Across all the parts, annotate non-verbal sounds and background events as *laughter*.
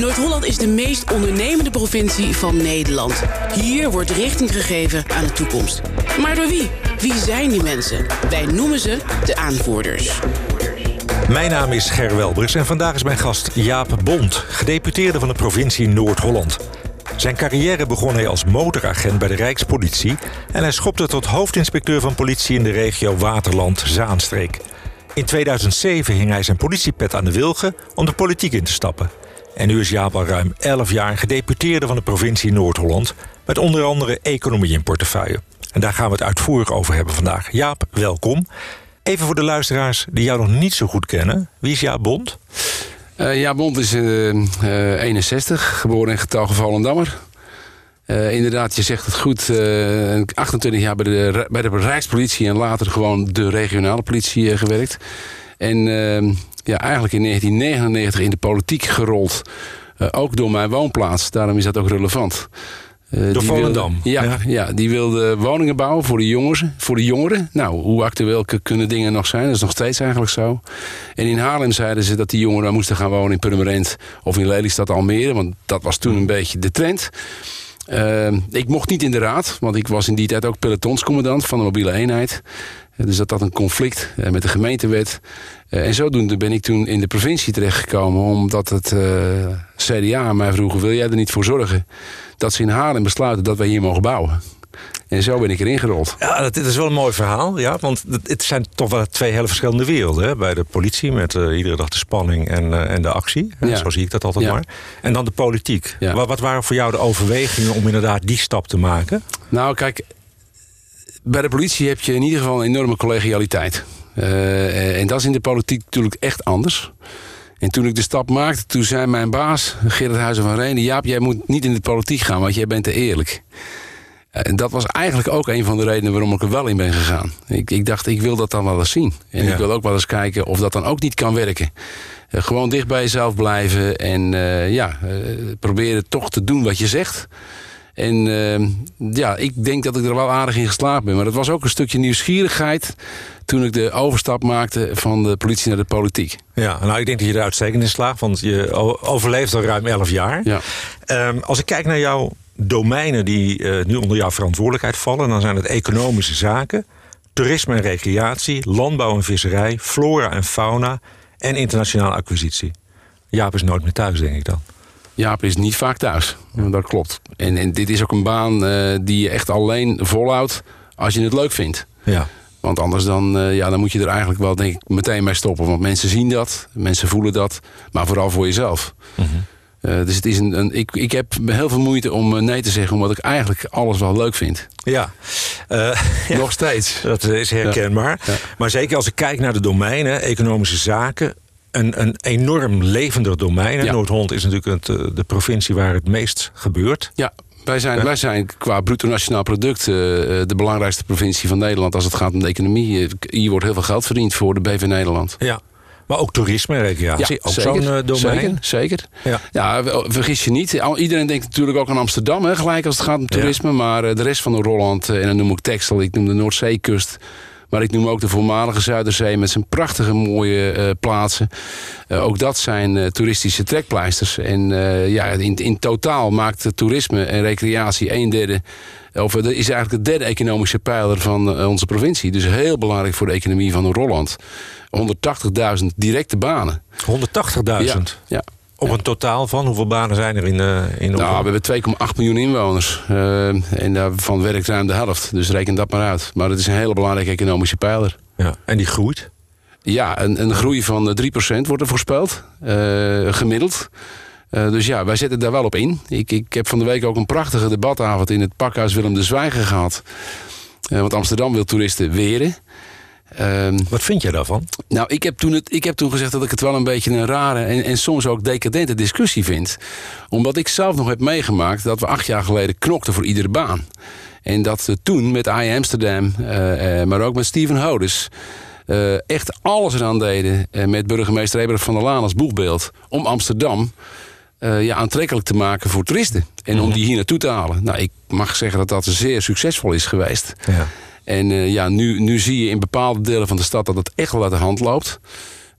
Noord-Holland is de meest ondernemende provincie van Nederland. Hier wordt richting gegeven aan de toekomst. Maar door wie? Wie zijn die mensen? Wij noemen ze de aanvoerders. Mijn naam is Ger Welbers en vandaag is mijn gast Jaap Bond, gedeputeerde van de provincie Noord-Holland. Zijn carrière begon hij als motoragent bij de Rijkspolitie en hij schopte tot hoofdinspecteur van politie in de regio Waterland-Zaanstreek. In 2007 hing hij zijn politiepet aan de wilgen om de politiek in te stappen. En nu is Jaap al ruim 11 jaar gedeputeerde van de provincie Noord-Holland met onder andere economie in portefeuille. En daar gaan we het uitvoerig over hebben vandaag. Jaap, welkom. Even voor de luisteraars die jou nog niet zo goed kennen. Wie is Jaap Bond? Uh, ja, Bond is uh, 61, geboren in getal Volendammer. Uh, inderdaad, je zegt het goed. 28 jaar bij de, bij de Rijkspolitie en later gewoon de regionale politie gewerkt. En ja, eigenlijk in 1999 in de politiek gerold. ook door mijn woonplaats, daarom is dat ook relevant. Uh, Door Volendam? ja, ja, ja. die wilde woningen bouwen voor de, jongens, voor de jongeren. Nou, hoe actueel kunnen dingen nog zijn? Dat is nog steeds eigenlijk zo. En in Haarlem zeiden ze dat die jongeren moesten gaan wonen in Purmerend... of in Lelystad Almere, want dat was toen een beetje de trend. Uh, ik mocht niet in de raad, want ik was in die tijd ook pelotonscommandant van de mobiele eenheid. Dus dat had een conflict uh, met de gemeentewet. Uh, en zodoende ben ik toen in de provincie terechtgekomen... omdat het CDA mij vroeg, wil jij er niet voor zorgen dat ze in Haarlem besluiten dat wij hier mogen bouwen. En zo ben ik erin gerold. Ja, dat, is wel een mooi verhaal. Ja, want het zijn toch wel twee hele verschillende werelden. Hè? Bij de politie met uh, iedere dag de spanning en, uh, en de actie. Ja. Zo zie ik dat altijd maar. En dan de politiek. Wat, wat waren voor jou de overwegingen om inderdaad die stap te maken? Nou, kijk, bij de politie heb je in ieder geval een enorme collegialiteit. Uh, en dat is in de politiek natuurlijk echt anders. En toen ik de stap maakte, toen zei mijn baas, Gerrit Huizen van Renen... Jaap, jij moet niet in de politiek gaan, want jij bent te eerlijk. En dat was eigenlijk ook een van de redenen waarom ik er wel in ben gegaan. Ik, ik dacht, ik wil dat dan wel eens zien. En ik wil ook wel eens kijken of dat dan ook niet kan werken. Uh, gewoon dicht bij jezelf blijven en uh, ja, uh, proberen toch te doen wat je zegt. En uh, ja, ik denk dat ik er wel aardig in geslaagd ben. Maar het was ook een stukje nieuwsgierigheid toen ik de overstap maakte van de politie naar de politiek. Ja, nou ik denk dat je er uitstekend in slaagt, want je overleeft al ruim 11 jaar. Ja. Um, als ik kijk naar jouw domeinen die uh, nu onder jouw verantwoordelijkheid vallen, dan zijn het economische zaken, toerisme en recreatie, landbouw en visserij, flora en fauna en internationale acquisitie. Jaap is nooit meer thuis, denk ik dan. Jaap is niet vaak thuis. Dat klopt. En, en dit is ook een baan uh, die je echt alleen volhoudt als je het leuk vindt. Ja. Want anders dan, uh, ja, dan moet je er eigenlijk wel denk ik, meteen mee stoppen. Want mensen zien dat, mensen voelen dat. Maar vooral voor jezelf. Mm -hmm. uh, dus het is een, een, ik, ik heb heel veel moeite om nee te zeggen... omdat ik eigenlijk alles wel leuk vind. Ja. *laughs* Uh, Nog steeds. Dat is herkenbaar. Ja. Ja. Maar zeker als ik kijk naar de domeinen, economische zaken een, een enorm levendig domein. Ja. Noord-Holland is natuurlijk het, de provincie waar het meest gebeurt. Ja, wij zijn, wij zijn qua bruto nationaal product uh, de belangrijkste provincie van Nederland als het gaat om de economie. Hier wordt heel veel geld verdiend voor de BV Nederland. Ja. Maar ook toerisme en recreatie, ja, ook zo'n uh, domein. Zeker, zeker. Ja. ja, vergis je niet. Iedereen denkt natuurlijk ook aan Amsterdam, hè, gelijk als het gaat om toerisme. Ja. Maar uh, de rest van Noord-Holland, en dan noem ik Texel, ik noem de Noordzeekust... Maar ik noem ook de voormalige Zuiderzee met zijn prachtige mooie uh, plaatsen. Uh, ook dat zijn uh, toeristische trekpleisters. En ja, in, in totaal maakt toerisme en recreatie een derde... Of dat is eigenlijk de derde economische pijler van onze provincie. Dus heel belangrijk voor de economie van Holland. 180.000 directe banen. 180.000? Ja, ja. Op een totaal van? Hoeveel banen zijn er in, uh, in Nou, we hebben 2,8 miljoen inwoners. Uh, en daarvan werkt ruim de helft. Dus reken dat maar uit. Maar het is een hele belangrijke economische pijler. Ja, en die groeit? Ja, een, een groei van 3% wordt er voorspeld. Uh, gemiddeld. Uh, dus ja, wij zetten daar wel op in. Ik, ik heb van de week ook een prachtige debatavond in het pakhuis Willem de Zwijger gehad. Uh, want Amsterdam wil toeristen weren. Um, Wat vind jij daarvan? Nou, ik heb, toen het, ik heb toen gezegd dat ik het wel een beetje een rare en, en soms ook decadente discussie vind. Omdat ik zelf nog heb meegemaakt dat we acht jaar geleden knokten voor iedere baan. En dat we toen met AI Amsterdam, uh, uh, maar ook met Steven Hodes... Uh, echt alles eraan deden met burgemeester Eberg van der Laan als boegbeeld... om Amsterdam ja, aantrekkelijk te maken voor toeristen. En om die hier naartoe te halen. Nou, ik mag zeggen dat dat zeer succesvol is geweest. Ja. En uh, ja, nu, nu zie je in bepaalde delen van de stad dat het echt wel uit de hand loopt.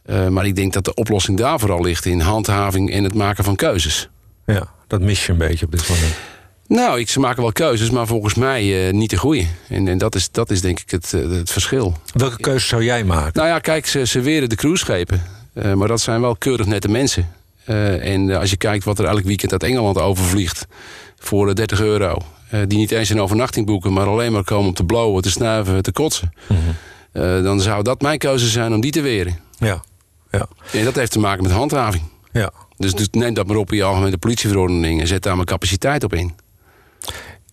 Uh, maar ik denk dat de oplossing daar vooral ligt in handhaving en het maken van keuzes. Ja, dat mis je een beetje op dit moment. Nou, ik, ze maken wel keuzes, maar volgens mij uh, niet de goede. En, en, dat, is, dat is denk ik het, het verschil. Welke keuze zou jij maken? Nou ja, kijk, ze, ze weren de cruiseschepen. Uh, maar dat zijn wel keurig nette mensen. en als je kijkt wat er elk weekend uit Engeland overvliegt... voor 30 euro. die niet eens een overnachting boeken, maar alleen maar komen om te blowen, te snuiven, te kotsen. Mm -hmm. dan zou dat mijn keuze zijn om die te weren. Ja. ja. En dat heeft te maken met handhaving. Ja. Dus, dus neem dat maar op in je algemene politieverordening... en zet daar mijn capaciteit op in.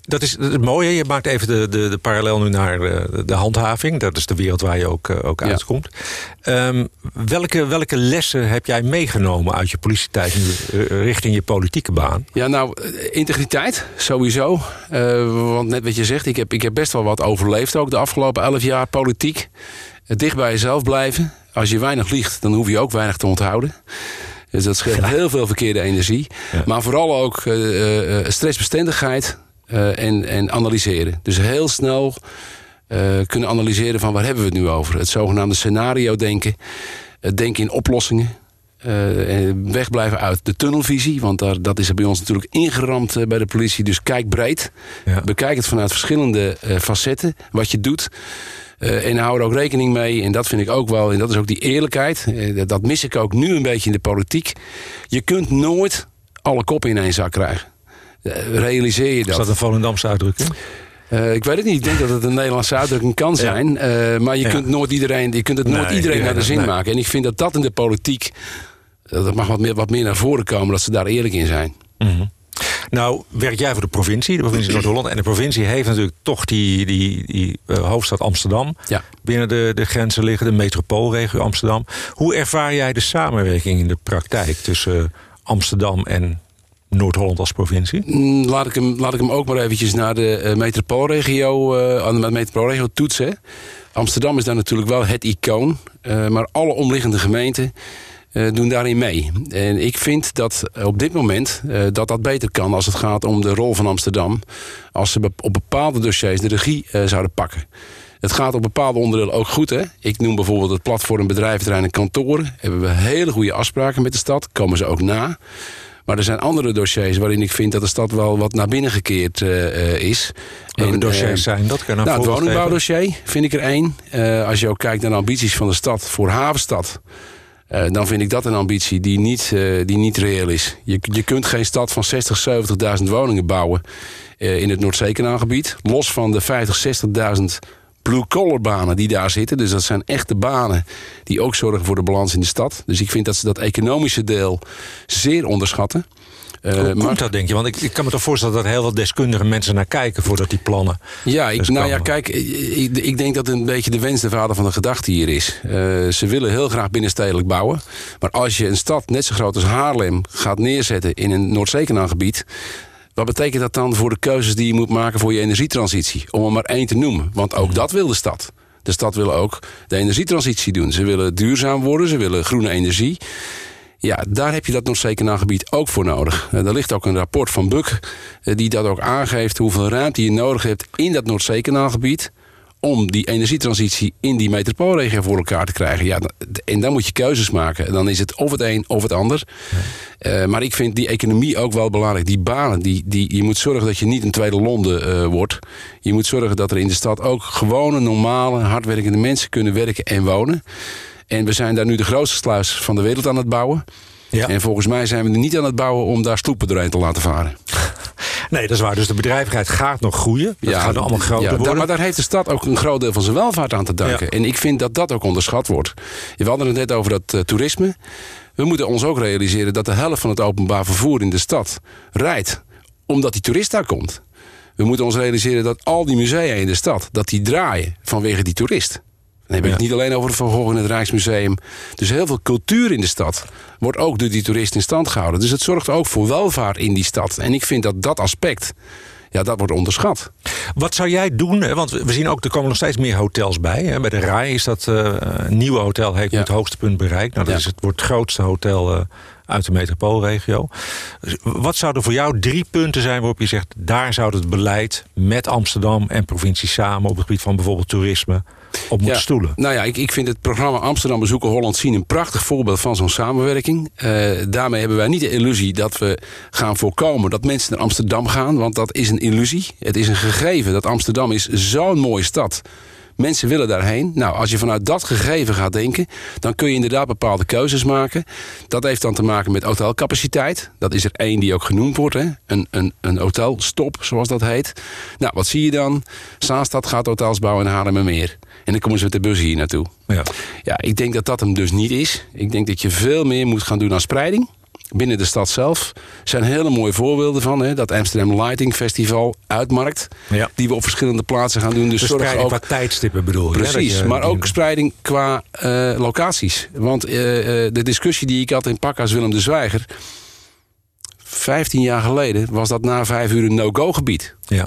Dat is het mooie. Je maakt even de, de, de parallel nu naar de, de, handhaving. Dat is de wereld waar je ook, uh, ook ja. uitkomt. Um, welke, welke lessen heb jij meegenomen uit je politietijd nu, uh, richting je politieke baan? Ja, nou, integriteit sowieso. Uh, want net wat je zegt, ik heb, ik heb best wel wat overleefd ook de afgelopen elf jaar politiek. dicht bij jezelf blijven. Als je weinig liegt, dan hoef je ook weinig te onthouden. Dus dat scheelt heel veel verkeerde energie. Ja. Maar vooral ook stressbestendigheid uh, en, en analyseren. Dus heel snel uh, kunnen analyseren van waar hebben we het nu over. Het zogenaamde scenario denken. Het denken in oplossingen. Uh, wegblijven uit de tunnelvisie. Want daar, dat is er bij ons natuurlijk ingeramd uh, bij de politie. Dus kijk breed. Ja. Bekijk het vanuit verschillende uh, facetten. Wat je doet. en hou er ook rekening mee. En dat vind ik ook wel. En dat is ook die eerlijkheid. dat mis ik ook nu een beetje in de politiek. Je kunt nooit alle koppen in één zak krijgen. Realiseer je dat. Is dat een Volendamse uitdrukking? Uh, ik weet het niet. Ik denk dat het een Nederlandse uitdrukking kan zijn. Ja. Uh, maar je, ja. kunt nooit iedereen, je kunt het nooit nee, iedereen naar de zin nee. maken. En ik vind dat dat in de politiek... dat mag wat meer, wat meer naar voren komen. Dat ze daar eerlijk in zijn. Mm -hmm. Nou, werk jij voor de provincie, de provincie Noord-Holland. En de provincie heeft natuurlijk toch die, die, die uh, hoofdstad Amsterdam. Ja. Binnen de, de grenzen liggen, de metropoolregio Amsterdam. Hoe ervaar jij de samenwerking in de praktijk tussen Amsterdam en Noord-Holland als provincie? Mm, laat ik, hem, laat ik hem ook maar eventjes naar de uh, metropoolregio, uh, aan de metropoolregio toetsen. Amsterdam is daar natuurlijk wel het icoon. Uh, maar alle omliggende gemeenten doen daarin mee. En ik vind dat op dit moment dat dat beter kan als het gaat om de rol van Amsterdam. Als ze op bepaalde dossiers de regie zouden pakken. Het gaat op bepaalde onderdelen ook goed. Hè? Ik noem bijvoorbeeld het platform bedrijventerrein en kantoren. Hebben we hele goede afspraken met de stad. Komen ze ook na. Maar er zijn andere dossiers waarin ik vind dat de stad wel wat naar binnen gekeerd uh, is. Welke en, dossiers uh, zijn dat? Kan nou, het woningbouwdossier vind ik er één. Als je ook kijkt naar de ambities van de stad voor Havenstad. Uh, dan vind ik dat een ambitie die niet, uh, die niet reëel is. Je, je kunt geen stad van 60, 70.000 woningen bouwen uh, in het Noordzeekanaalgebied. Los van de 50, 60.000 blue-collar banen die daar zitten. Dus dat zijn echte banen die ook zorgen voor de balans in de stad. Dus ik vind dat ze dat economische deel zeer onderschatten. Uh, Hoe komt maar, dat, denk je? Want ik, ik, kan me toch voorstellen dat er heel veel deskundige mensen naar kijken voordat die plannen. Ja, ik, nou ja, kijk, ik, ik, denk dat een beetje de wens de vader van de gedachte hier is. Uh, ze willen heel graag binnenstedelijk bouwen. Maar als je een stad net zo groot als Haarlem gaat neerzetten in een Noordzeekanaalgebied. Wat betekent dat dan voor de keuzes die je moet maken voor je energietransitie? Om er maar één te noemen. Want ook dat wil de stad. De stad wil ook de energietransitie doen. Ze willen duurzaam worden, ze willen groene energie. Ja, daar heb je dat Noordzeekanaalgebied ook voor nodig. Uh, er ligt ook een rapport van Buk uh, die dat ook aangeeft... hoeveel ruimte je nodig hebt in dat Noordzeekanaalgebied om die energietransitie in die metropoolregio voor elkaar te krijgen. Ja, en dan moet je keuzes maken. Dan is het of het een of het ander. Ja. Uh, maar ik vind die economie ook wel belangrijk. Die banen, die, die, je moet zorgen dat je niet een tweede Londen uh, wordt. Je moet zorgen dat er in de stad ook gewone, normale, hardwerkende mensen kunnen werken en wonen. En we zijn daar nu de grootste sluis van de wereld aan het bouwen. Ja. En volgens mij zijn we er niet aan het bouwen om daar sloepen doorheen te laten varen. Nee, dat is waar. Dus de bedrijvigheid gaat nog groeien. Dat ja, gaat nog allemaal groter ja, worden. Maar daar heeft de stad ook een groot deel van zijn welvaart aan te danken. Ja. En ik vind dat dat ook onderschat wordt. We hadden het net over dat uh, toerisme. We moeten ons ook realiseren dat de helft van het openbaar vervoer in de stad rijdt. Omdat die toerist daar komt. We moeten ons realiseren dat al die musea in de stad... dat die draaien vanwege die toerist. Dan heb ik het niet alleen over het Van in het Rijksmuseum. Dus heel veel cultuur in de stad wordt ook door die toeristen in stand gehouden. Dus het zorgt ook voor welvaart in die stad. En ik vind dat dat aspect, ja, dat wordt onderschat. Wat zou jij doen? Want we zien ook, er komen nog steeds meer hotels bij. Bij de RAI is dat uh, nieuwe hotel, heeft ja. het hoogste punt bereikt. Nou, dat ja. is het, wordt het grootste hotel uh, uit de metropoolregio. Wat zouden voor jou drie punten zijn waarop je zegt... daar zou het beleid met Amsterdam en provincie samen... op het gebied van bijvoorbeeld toerisme op moeten stoelen. Nou ja, ik, ik vind het programma Amsterdam Bezoeken Holland zien een prachtig voorbeeld van zo'n samenwerking. Uh, daarmee hebben wij niet de illusie dat we gaan voorkomen dat mensen naar Amsterdam gaan. Want dat is een illusie. Het is een gegeven dat Amsterdam is zo'n mooie stad Mensen willen daarheen. Nou, als je vanuit dat gegeven gaat denken, dan kun je inderdaad bepaalde keuzes maken. Dat heeft dan te maken met hotelcapaciteit. Dat is er één die ook genoemd wordt. Hè? Een, een, een hotelstop, zoals dat heet. Nou, wat zie je dan? Zaanstad gaat hotels bouwen in Haarlemmermeer. En dan komen ze met de bus hier naartoe. Ja. ja, ik denk dat dat hem dus niet is. Ik denk dat je veel meer moet gaan doen aan spreiding binnen de stad zelf zijn hele mooie voorbeelden van. Hè, dat Amsterdam Lighting Festival uitmarkt. Ja. Die we op verschillende plaatsen gaan doen. Dus, zorg ook, qua tijdstippen bedoel je. Precies, maar ook spreiding qua uh, locaties. Want uh, de discussie die ik had in Pakka's Willem de Zwijger... 15 jaar geleden was dat na vijf uur een no-go gebied. Ja.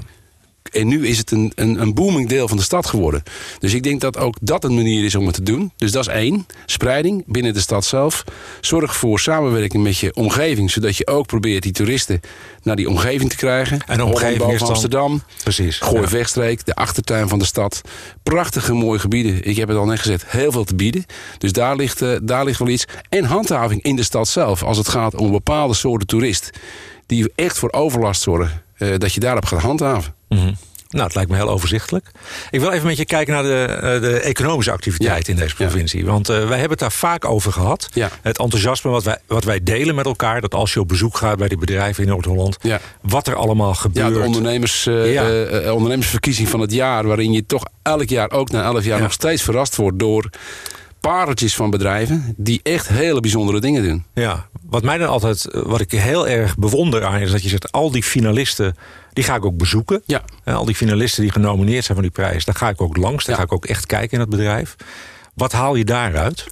En nu is het een, een, een booming deel van de stad geworden. Dus ik denk dat ook dat een manier is om het te doen. Dus dat is één. Spreiding binnen de stad zelf. Zorg voor samenwerking met je omgeving. Zodat je ook probeert die toeristen naar die omgeving te krijgen. En de omgeving van Amsterdam. Precies. Gooi Wegstreek, de achtertuin van de stad. Prachtige mooie gebieden. Ik heb het al net gezegd. Heel veel te bieden. Dus daar ligt, uh, daar ligt wel iets. En handhaving in de stad zelf. Als het gaat om bepaalde soorten toerist. Die echt voor overlast zorgen. Uh, dat je daarop gaat handhaven. Mhm. Nou, het lijkt me heel overzichtelijk. Ik wil even met je kijken naar de, eh, de economische activiteit in deze provincie. Want uh, wij hebben het daar vaak over gehad. Het enthousiasme wat wij, wat wij delen met elkaar. Dat als je op bezoek gaat bij die bedrijven in Noord-Holland. Wat er allemaal gebeurt. Ja, de ondernemers, uh, ondernemersverkiezing van het jaar. Waarin je toch elk jaar, ook na elf jaar, nog steeds verrast wordt door pareltjes van bedrijven die echt hele bijzondere dingen doen. Ja, wat mij dan altijd, wat ik heel erg bewonder aan is dat je zegt, al die finalisten die ga ik ook bezoeken. Ja. al die finalisten die genomineerd zijn van die prijs, daar ga ik ook langs. Daar ga ik ook echt kijken in het bedrijf. Wat haal je daaruit?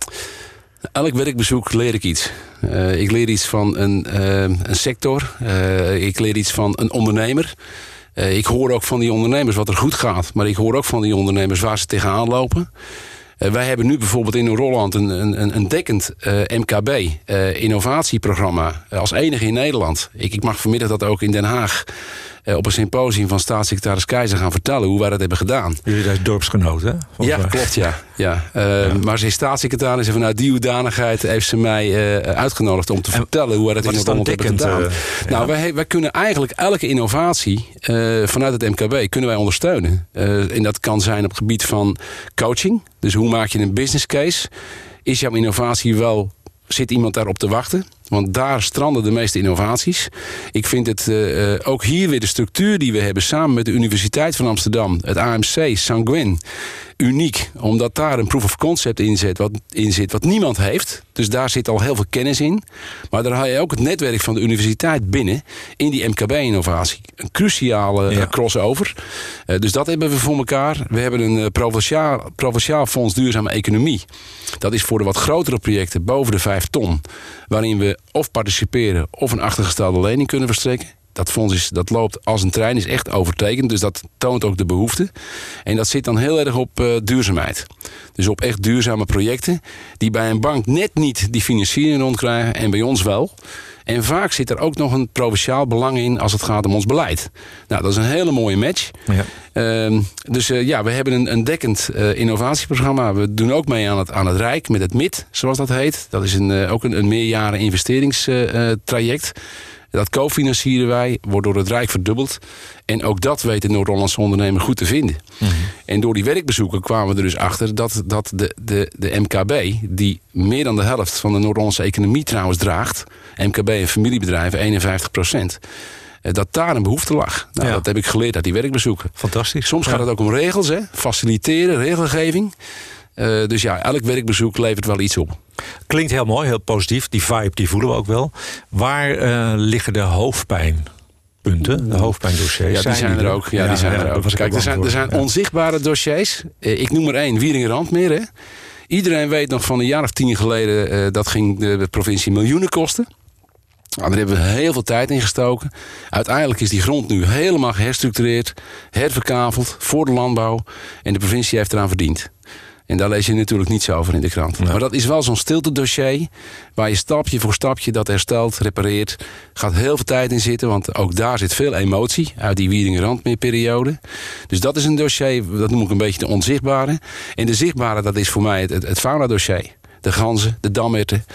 Elk werkbezoek leer ik iets. Uh, ik leer iets van een, uh, een sector. Uh, ik leer iets van een ondernemer. ik hoor ook van die ondernemers wat er goed gaat. Maar ik hoor ook van die ondernemers waar ze tegenaan lopen. Wij hebben nu bijvoorbeeld in Noord-Holland een, een, een dekkend MKB-innovatieprogramma. als enige in Nederland. Ik, ik mag vanmiddag dat ook in Den Haag eh, op een symposium van staatssecretaris Keizer gaan vertellen hoe wij dat hebben gedaan. Jullie zijn dorpsgenoot, hè? ja, klopt, ja. ja. Uh, Maar ze is staatssecretaris en vanuit die hoedanigheid heeft ze mij uh, uitgenodigd om te vertellen hoe wij dat in Noord-Holland hebben gedaan. Uh, nou, wij, wij kunnen eigenlijk elke innovatie vanuit het MKB kunnen wij ondersteunen. en dat kan zijn op het gebied van coaching. Dus hoe maak je een business case? Is jouw innovatie wel zit iemand daarop te wachten? Want daar stranden de meeste innovaties. Ik vind het uh, ook hier weer de structuur die we hebben samen met de Universiteit van Amsterdam, het AMC, Sanguin, uniek. Omdat daar een proof of concept in zit, wat, in zit wat niemand heeft. Dus daar zit al heel veel kennis in. Maar daar haal je ook het netwerk van de universiteit binnen in die MKB-innovatie. Een cruciale ja. crossover. Uh, dus dat hebben we voor elkaar. We hebben een provinciaal, provinciaal fonds duurzame economie. Dat is voor de wat grotere projecten boven de 5 ton. Waarin we of participeren of een achtergestelde lening kunnen verstrekken. Dat fonds is, dat loopt als een trein, is echt overtekend. Dus dat toont ook de behoefte. En dat zit dan heel erg op uh, duurzaamheid. Dus op echt duurzame projecten. Die bij een bank net niet die financiering rondkrijgen. En bij ons wel. En vaak zit er ook nog een provinciaal belang in als het gaat om ons beleid. Nou, dat is een hele mooie match. Ja. Uh, dus uh, ja, we hebben een, een dekkend uh, innovatieprogramma. We doen ook mee aan het, aan het Rijk met het MIT, zoals dat heet. Dat is een, ook een, een meerjaren investeringstraject. Dat cofinancieren wij, wordt door het Rijk verdubbeld. En ook dat weet de Noord-Hollandse ondernemer goed te vinden. Mhm. En door die werkbezoeken kwamen we er dus achter dat, dat de, de, de MKB... die meer dan de helft van de Noord-Hollandse economie trouwens draagt... MKB en familiebedrijven 51 procent eh, dat daar een behoefte lag. Nou, Dat heb ik geleerd uit die werkbezoeken. Fantastisch. Soms gaat het ook om regels, hè? faciliteren, regelgeving. Uh, dus ja, elk werkbezoek levert wel iets op. Klinkt heel mooi, heel positief. Die vibe die voelen we ook wel. Waar uh, liggen de hoofdpijnpunten, de hoofdpijndossiers? Ja, die zijn, er ook. Ja, die zijn er ook. Kijk, er zijn, er zijn onzichtbare dossiers. Uh, ik noem er één, Wieringen-Randmeer. Hè. Iedereen weet nog van een jaar of tien geleden... Uh, dat ging de provincie miljoenen kosten. Nou, daar hebben we heel veel tijd in gestoken. Uiteindelijk is die grond nu helemaal geherstructureerd, herverkaveld voor de landbouw. En de provincie heeft eraan verdiend. En daar lees je natuurlijk niets over in de krant. Maar dat is wel zo'n stilte dossier. Waar je stapje voor stapje dat herstelt, repareert. Gaat heel veel tijd in zitten. Want ook daar zit veel emotie uit die Wiedingen-Randmeerperiode. Dus dat is een dossier, dat noem ik een beetje de onzichtbare. En de zichtbare, dat is voor mij het, het, het fauna-dossier. De ganzen, de damherten.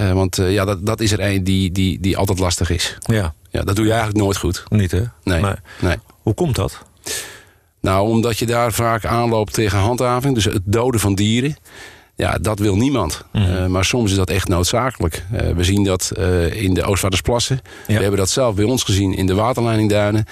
Uh, want uh, ja, dat, dat is er een die, die, die altijd lastig is. Ja. ja. Dat doe je eigenlijk nooit goed. Niet hè? Nee. Nee. Hoe komt dat? Nou, omdat je daar vaak aanloopt tegen handhaving. Dus het doden van dieren. Ja, dat wil niemand. Mm. Uh, maar soms is dat echt noodzakelijk. Uh, we zien dat uh, in de Oostvaardersplassen. Ja. We hebben dat zelf bij ons gezien in de waterleidingduinen.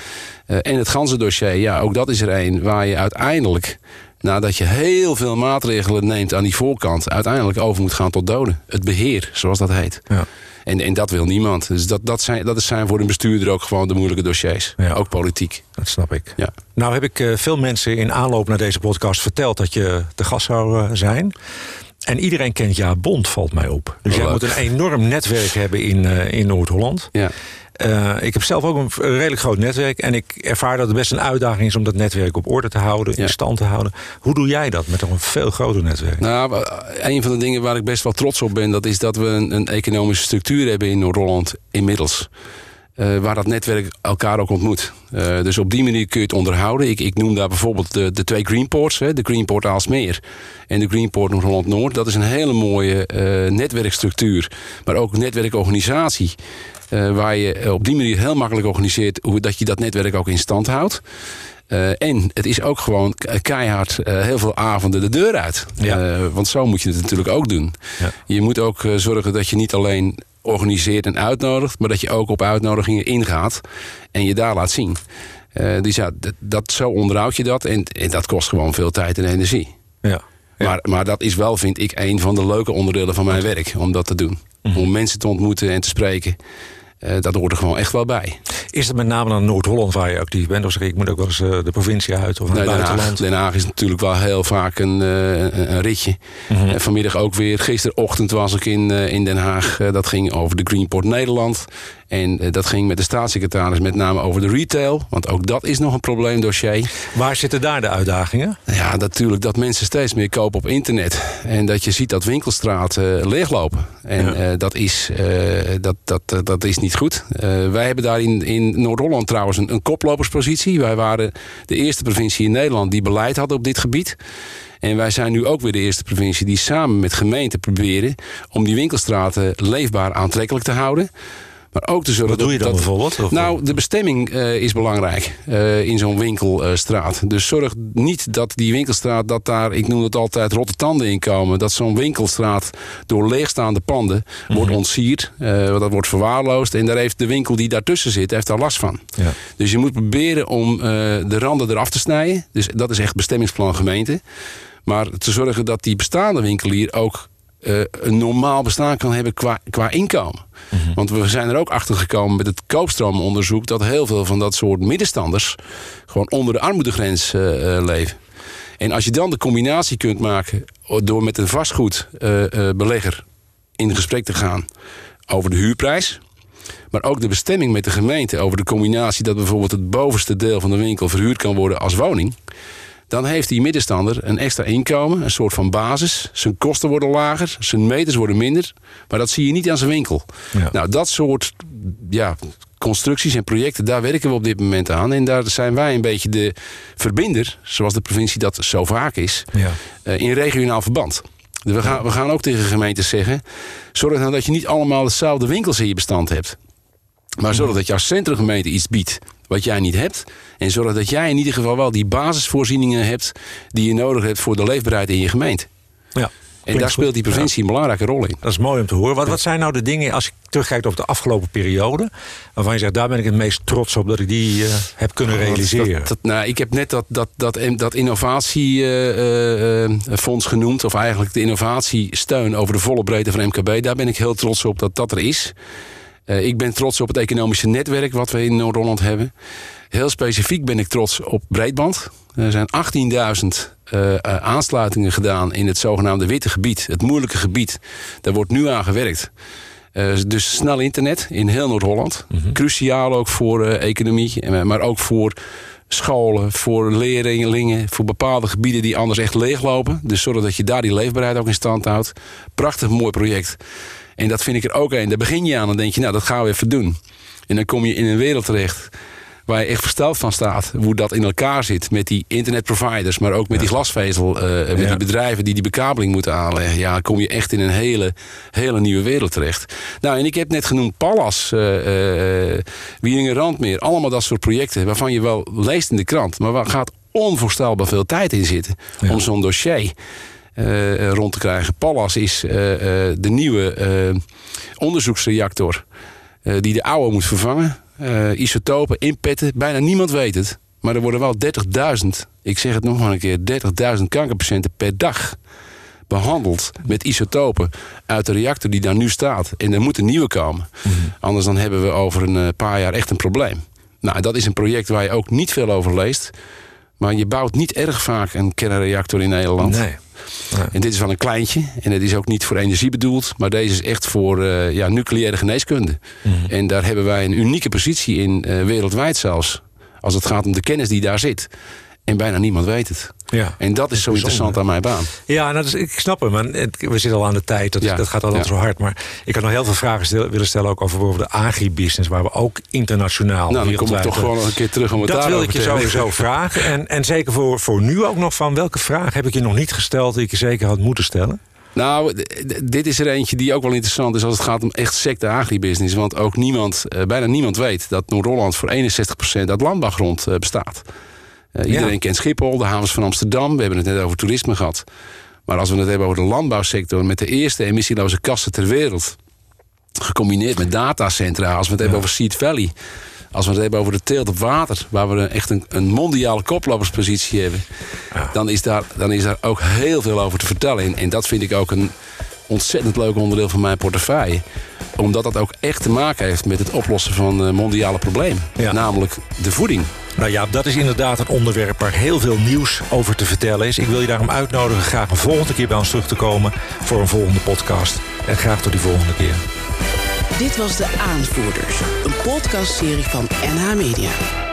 en het ganzendossier, ja, ook dat is er een waar je uiteindelijk... nadat je heel veel maatregelen neemt aan die voorkant... uiteindelijk over moet gaan tot doden. Het beheer, zoals dat heet. Ja. En, en dat wil niemand. Dus dat, dat, zijn, dat zijn voor de bestuurder ook gewoon de moeilijke dossiers. Ja. Ook politiek. Dat snap ik. Ja. Nou heb ik uh, veel mensen in aanloop naar deze podcast verteld... dat je de gast zou uh, zijn. En iedereen kent Ja Bond, valt mij op. Dus Oh, jij leuk. moet een enorm netwerk hebben in, uh, in Noord-Holland. Ja. Uh, ik heb zelf ook een redelijk groot netwerk. En ik ervaar dat het best een uitdaging is om dat netwerk op orde te houden, Ja. in stand te houden. Hoe doe jij dat met toch een veel groter netwerk? Nou, een van de dingen waar ik best wel trots op ben... dat is dat we een, een economische structuur hebben in Noord-Holland inmiddels. Uh, waar dat netwerk elkaar ook ontmoet. Uh, dus op die manier kun je het onderhouden. Ik, ik noem daar bijvoorbeeld de, de twee Greenports. Hè, de Greenport Aalsmeer en de Greenport Noord-Holland-Noord. Dat is een hele mooie uh, netwerkstructuur. Maar ook netwerkorganisatie. Waar je op die manier heel makkelijk organiseert... Hoe, dat je dat netwerk ook in stand houdt. Uh, en het is ook gewoon keihard uh, heel veel avonden de deur uit. Ja. Uh, want zo moet je het natuurlijk ook doen. Ja. Je moet ook zorgen dat je niet alleen organiseert en uitnodigt... maar dat je ook op uitnodigingen ingaat en je daar laat zien. dus ja, dat, dat, zo onderhoud je dat. En, en, dat kost gewoon veel tijd en energie. Ja. Ja. Maar, maar dat is wel, vind ik, een van de leuke onderdelen van mijn werk. Om dat te doen. Mhm. Mm -hmm. Om mensen te ontmoeten en te spreken. Uh, dat hoort er gewoon echt wel bij. Is het met name dan Noord-Holland waar je actief bent? Of zeg ik, moet ook wel eens uh, de provincie uit of naar nee, het Den buitenland? Haag, Den Haag is natuurlijk wel heel vaak een, uh, een ritje. Mm -hmm. vanmiddag ook weer. Gisterochtend was ik in, in Den Haag. dat ging over de Greenport Nederland. En dat ging met de staatssecretaris met name over de retail. Want ook dat is nog een probleemdossier. Waar zitten daar de uitdagingen? Ja, natuurlijk dat mensen steeds meer kopen op internet. En dat je ziet dat winkelstraten leeglopen. En ja. dat, is, dat, dat, dat is niet goed. wij hebben daar in, in Noord-Holland trouwens een, een koploperspositie. Wij waren de eerste provincie in Nederland die beleid had op dit gebied. En wij zijn nu ook weer de eerste provincie die samen met gemeenten proberen... om die winkelstraten leefbaar aantrekkelijk te houden. Maar ook te zorgen Wat doe je dan dat, bijvoorbeeld? Of nou, de bestemming uh, is belangrijk uh, in zo'n winkelstraat. Dus zorg niet dat die winkelstraat, dat daar, ik noem het altijd, rotte tanden in komen. Dat zo'n winkelstraat door leegstaande panden mm -hmm. wordt ontsierd. Uh, dat wordt verwaarloosd. En daar heeft de winkel die daartussen zit, heeft daar last van. Ja. Dus je moet proberen om de randen eraf te snijden. Dus dat is echt bestemmingsplan gemeente. Maar te zorgen dat die bestaande winkelier ook uh, een normaal bestaan kan hebben qua, qua inkomen. Mm -hmm. Want we zijn er ook achter gekomen met het koopstroomonderzoek... dat heel veel van dat soort middenstanders... gewoon onder de armoedegrens uh, uh, leven. En als je dan de combinatie kunt maken... door met een vastgoedbelegger in gesprek te gaan... over de huurprijs... maar ook de bestemming met de gemeente... over de combinatie dat bijvoorbeeld het bovenste deel van de winkel... verhuurd kan worden als woning dan heeft die middenstander een extra inkomen, een soort van basis. Zijn kosten worden lager, zijn meters worden minder. Maar dat zie je niet aan zijn winkel. Ja. Nou, dat soort ja, constructies en projecten, daar werken we op dit moment aan. En daar zijn wij een beetje de verbinder, zoals de provincie dat zo vaak is, Ja. uh, in regionaal verband. Dus we gaan, we gaan ook tegen gemeentes zeggen... zorg nou dat je niet allemaal dezelfde winkels in je bestand hebt. Maar zorg dat jouw centrumgemeente iets biedt wat jij niet hebt. En zorg dat jij in ieder geval wel die basisvoorzieningen hebt... die je nodig hebt voor de leefbaarheid in je gemeente. Ja. En daar speelt die provincie ja. een belangrijke rol in. Dat is mooi om te horen. Wat, wat zijn nou de dingen, als je terugkijkt op de afgelopen periode... waarvan je zegt, daar ben ik het meest trots op dat ik die uh, heb kunnen realiseren? Dat, dat, nou, ik heb net dat, dat, dat, dat innovatiefonds uh, uh, genoemd... of eigenlijk de innovatiesteun over de volle breedte van MKB. Daar ben ik heel trots op dat dat er is... Uh, ik ben trots op het economische netwerk wat we in Noord-Holland hebben. Heel specifiek ben ik trots op breedband. Er zijn 18.000 uh, uh, aansluitingen gedaan in het zogenaamde witte gebied. Het moeilijke gebied. Daar wordt nu aan gewerkt. Uh, dus snel internet in heel Noord-Holland. Mm -hmm. Cruciaal ook voor uh, economie, maar ook voor scholen, voor leerlingen, voor bepaalde gebieden die anders echt leeglopen. Dus zorg dat je daar die leefbaarheid ook in stand houdt. Prachtig mooi project. En dat vind ik er ook een. Daar begin je aan en denk je, nou dat gaan we even doen. En dan kom je in een wereld terecht waar je echt versteld van staat. Hoe dat in elkaar zit met die internetproviders, maar ook met die glasvezel, uh, met die bedrijven die die bekabeling moeten aanleggen. Ja, dan kom je echt in een hele, hele nieuwe wereld terecht. Nou, en ik heb net genoemd Pallas, uh, uh, Wieringen Randmeer, allemaal dat soort projecten waarvan je wel leest in de krant, maar waar gaat onvoorstelbaar veel tijd in zitten om zo'n dossier. Uh, rond te krijgen. Pallas is uh, uh, de nieuwe onderzoeksreactor die de oude moet vervangen isotopen, inpetten. Bijna niemand weet het. Maar er worden wel 30.000, ik zeg het nog maar een keer, 30.000 kankerpatiënten per dag behandeld met isotopen uit de reactor die daar nu staat. En er moet een nieuwe komen. Mm -hmm. Anders dan hebben we over een eh, paar jaar echt een probleem. Nou, dat is een project waar je ook niet veel over leest. Maar je bouwt niet erg vaak een kernreactor in Nederland. Nee. En dit is wel een kleintje. En het is ook niet voor energie bedoeld. Maar deze is echt voor uh, ja, nucleaire geneeskunde. Mm. En daar hebben wij een unieke positie in, uh, wereldwijd zelfs. Als het gaat om de kennis die daar zit. En bijna niemand weet het. Ja, en dat is zo interessant aan mijn baan. Ja, nou, dus, ik snap hem. En we zitten al aan de tijd. Dat, ja, dat gaat al ja. zo hard. Maar ik had nog heel veel vragen stel, willen stellen... ook over bijvoorbeeld de agribusiness... waar we ook internationaal... Nou, dan kom ik toch gewoon nog een keer terug om het Dat wil ik je sowieso *laughs* vragen. En, en zeker voor, voor nu ook nog van... welke vraag heb ik je nog niet gesteld... die ik je zeker had moeten stellen? Nou, dit is er eentje die ook wel interessant is als het gaat om echt secte agribusiness. Want ook niemand, uh, bijna niemand weet dat Noord-Holland voor 61% uit landbouwgrond uh, bestaat. Uh, iedereen ja. kent Schiphol, de havens van Amsterdam. We hebben het net over toerisme gehad. Maar als we het hebben over de landbouwsector... met de eerste emissieloze kassen ter wereld... gecombineerd met datacentra... als we het ja. hebben over Seed Valley... als we het hebben over de teelt op water... waar we echt een, een mondiale koploperspositie hebben... Ja. Dan, is daar, dan is daar ook heel veel over te vertellen. En, en dat vind ik ook een ontzettend leuk onderdeel van mijn portefeuille omdat dat ook echt te maken heeft met het oplossen van uh, mondiale problemen. Ja. Namelijk de voeding. Nou ja, dat is inderdaad een onderwerp waar heel veel nieuws over te vertellen is. Ik wil je daarom uitnodigen graag een volgende keer bij ons terug te komen voor een volgende podcast. En graag tot die volgende keer. Dit was De Aanvoerders, een podcastserie van NH Media.